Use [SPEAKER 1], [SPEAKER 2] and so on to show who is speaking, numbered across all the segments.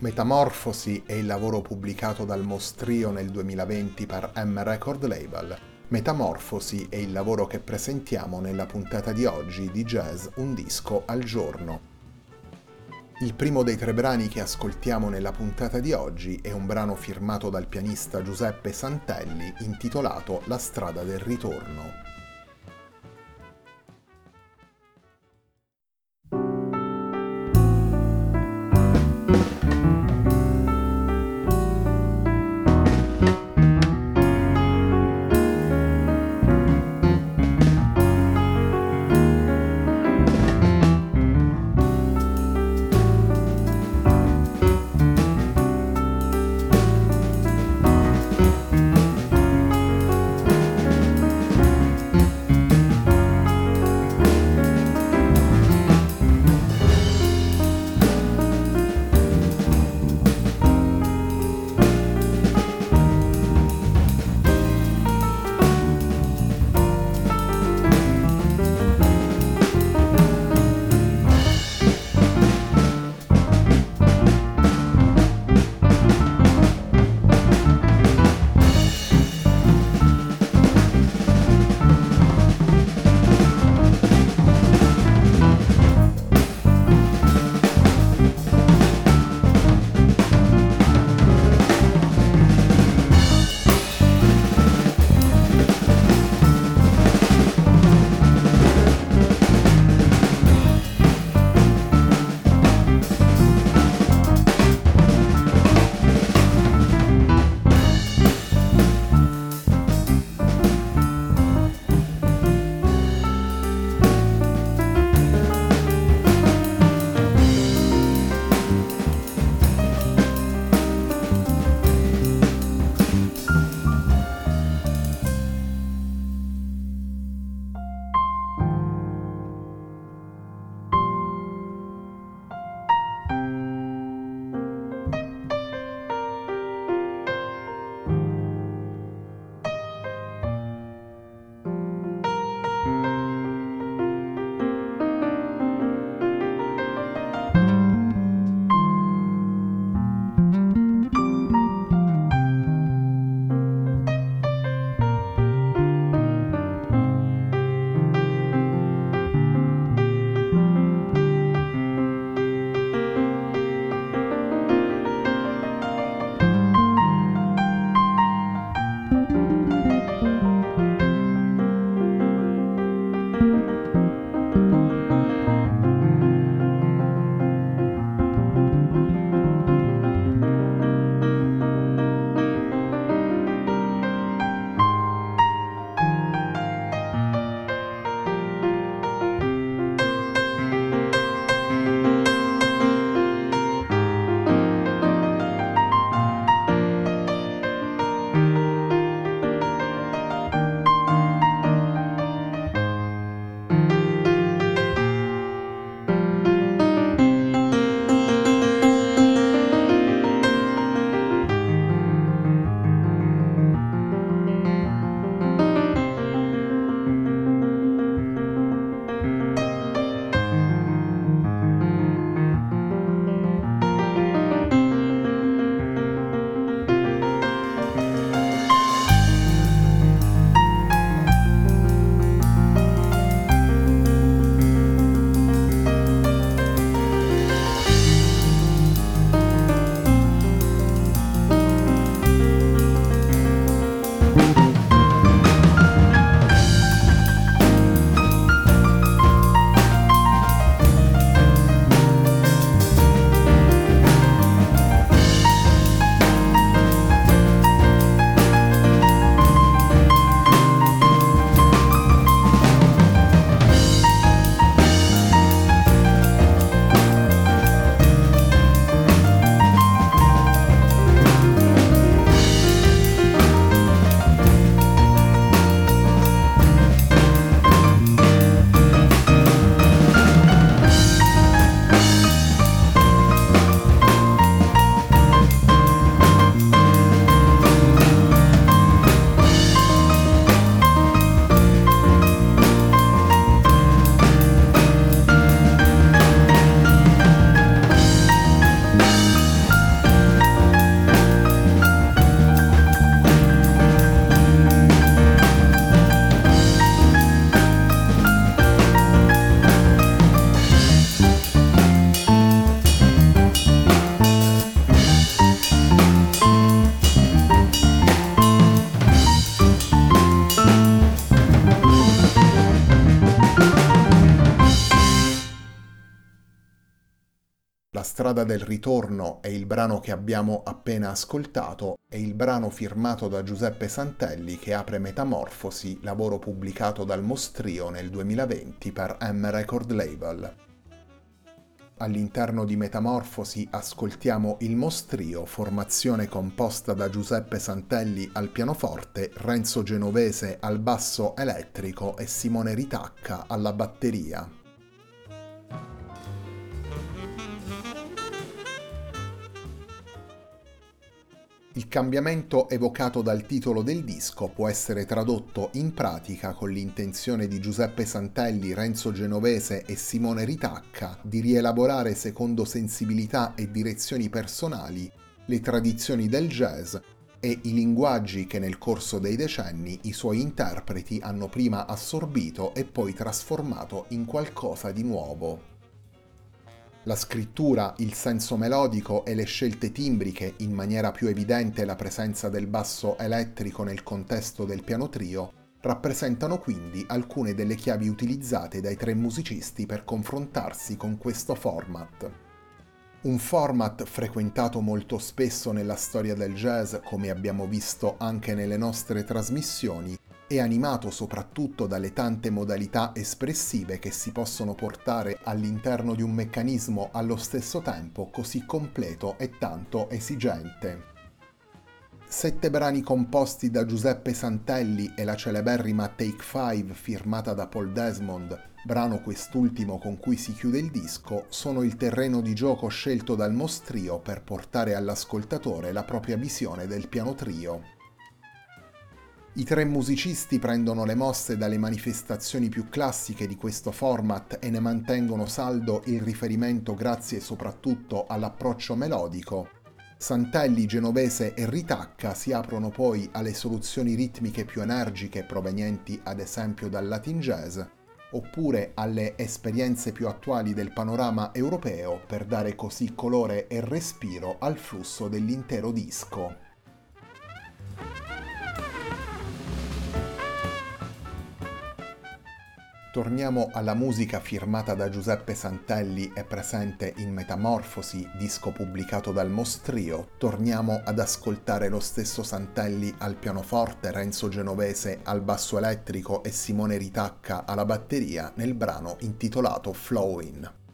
[SPEAKER 1] Metamorfosi è il lavoro pubblicato dal Mostrio nel 2020 per M Record Label. Metamorfosi è il lavoro che presentiamo nella puntata di oggi di Jazz Un disco al giorno. Il primo dei tre brani che ascoltiamo nella puntata di oggi è un brano firmato dal pianista Giuseppe Santelli intitolato La strada del ritorno. Strada del ritorno è il brano che abbiamo appena ascoltato, è il brano firmato da Giuseppe Santelli che apre Metamorfosi, lavoro pubblicato dal Mostrio nel 2020 per M Record Label. All'interno di Metamorfosi ascoltiamo Il Mostrio, formazione composta da Giuseppe Santelli al pianoforte, Renzo Genovese al basso elettrico e Simone Ritacca alla batteria. Il cambiamento evocato dal titolo del disco può essere tradotto in pratica con l'intenzione di Giuseppe Santelli, Renzo Genovese e Simone Ritacca di rielaborare secondo sensibilità e direzioni personali le tradizioni del jazz e i linguaggi che nel corso dei decenni i suoi interpreti hanno prima assorbito e poi trasformato in qualcosa di nuovo. La scrittura, il senso melodico e le scelte timbriche, in maniera più evidente la presenza del basso elettrico nel contesto del piano trio, rappresentano quindi alcune delle chiavi utilizzate dai tre musicisti per confrontarsi con questo format. Un format frequentato molto spesso nella storia del jazz, come abbiamo visto anche nelle nostre trasmissioni, è animato soprattutto dalle tante modalità espressive che si possono portare all'interno di un meccanismo allo stesso tempo così completo e tanto esigente. Sette brani composti da Giuseppe Santelli e la celeberrima Take Five firmata da Paul Desmond, brano quest'ultimo con cui si chiude il disco, sono il terreno di gioco scelto dal mostrio per portare all'ascoltatore la propria visione del piano trio. I tre musicisti prendono le mosse dalle manifestazioni più classiche di questo format e ne mantengono saldo il riferimento grazie soprattutto all'approccio melodico. Santelli, Genovese e Ritacca si aprono poi alle soluzioni ritmiche più energiche provenienti ad esempio dal Latin jazz, oppure alle esperienze più attuali del panorama europeo per dare così colore e respiro al flusso dell'intero disco. Torniamo alla musica firmata da Giuseppe Santelli e presente in Metamorfosi, disco pubblicato dal Mostrio. Torniamo ad ascoltare lo stesso Santelli al pianoforte, Renzo Genovese al basso elettrico e Simone Ritacca alla batteria nel brano intitolato Flowin'.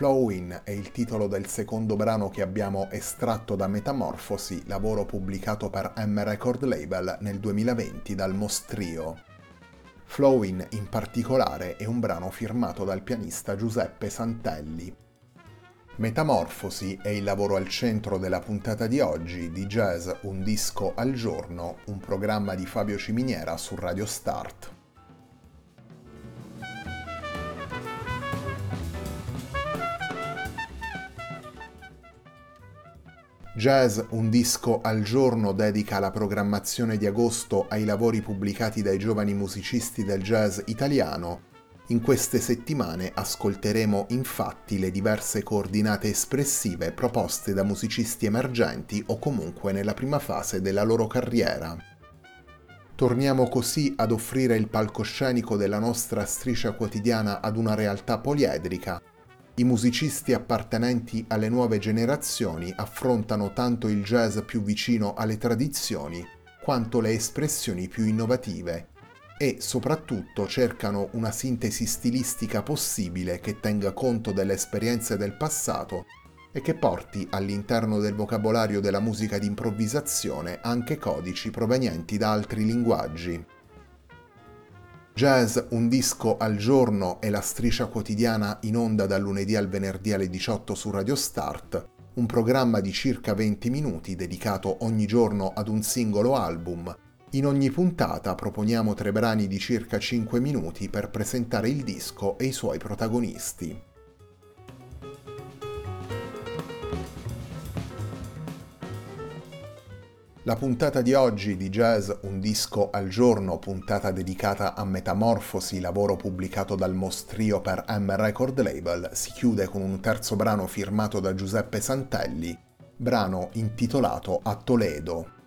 [SPEAKER 1] Flowin è il titolo del secondo brano che abbiamo estratto da Metamorfosi, lavoro pubblicato per M Record Label nel 2020 dal Mostrio. Flowin in particolare è un brano firmato dal pianista Giuseppe Santelli. Metamorfosi è il lavoro al centro della puntata di oggi di Jazz Un disco al giorno, un programma di Fabio Ciminiera su Radio Start. Jazz Un disco al giorno dedica la programmazione di agosto ai lavori pubblicati dai giovani musicisti del jazz italiano. In queste settimane ascolteremo infatti le diverse coordinate espressive proposte da musicisti emergenti o comunque nella prima fase della loro carriera. Torniamo così ad offrire il palcoscenico della nostra striscia quotidiana ad una realtà poliedrica i musicisti appartenenti alle nuove generazioni affrontano tanto il jazz più vicino alle tradizioni quanto le espressioni più innovative e soprattutto cercano una sintesi stilistica possibile che tenga conto delle esperienze del passato e che porti all'interno del vocabolario della musica di improvvisazione anche codici provenienti da altri linguaggi. Jazz Un disco al giorno è la striscia quotidiana in onda dal lunedì al venerdì alle 18 su Radio Start, un programma di circa 20 minuti dedicato ogni giorno ad un singolo album. In ogni puntata proponiamo tre brani di circa 5 minuti per presentare il disco e i suoi protagonisti. La puntata di oggi di Jazz Un disco al giorno, puntata dedicata a Metamorfosi, lavoro pubblicato dal Mostrio per M Record Label, si chiude con un terzo brano firmato da Giuseppe Santelli, brano intitolato A Toledo,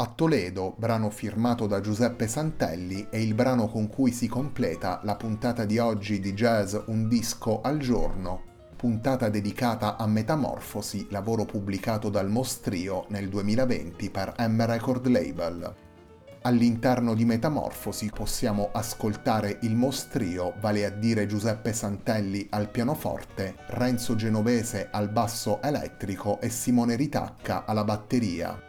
[SPEAKER 1] A Toledo, brano firmato da Giuseppe Santelli, è il brano con cui si completa la puntata di oggi di Jazz Un disco al giorno, puntata dedicata a Metamorfosi, lavoro pubblicato dal Mostrio nel 2020 per M Record Label. All'interno di Metamorfosi possiamo ascoltare il Mostrio, vale a dire Giuseppe Santelli al pianoforte, Renzo Genovese al basso elettrico e Simone Ritacca alla batteria.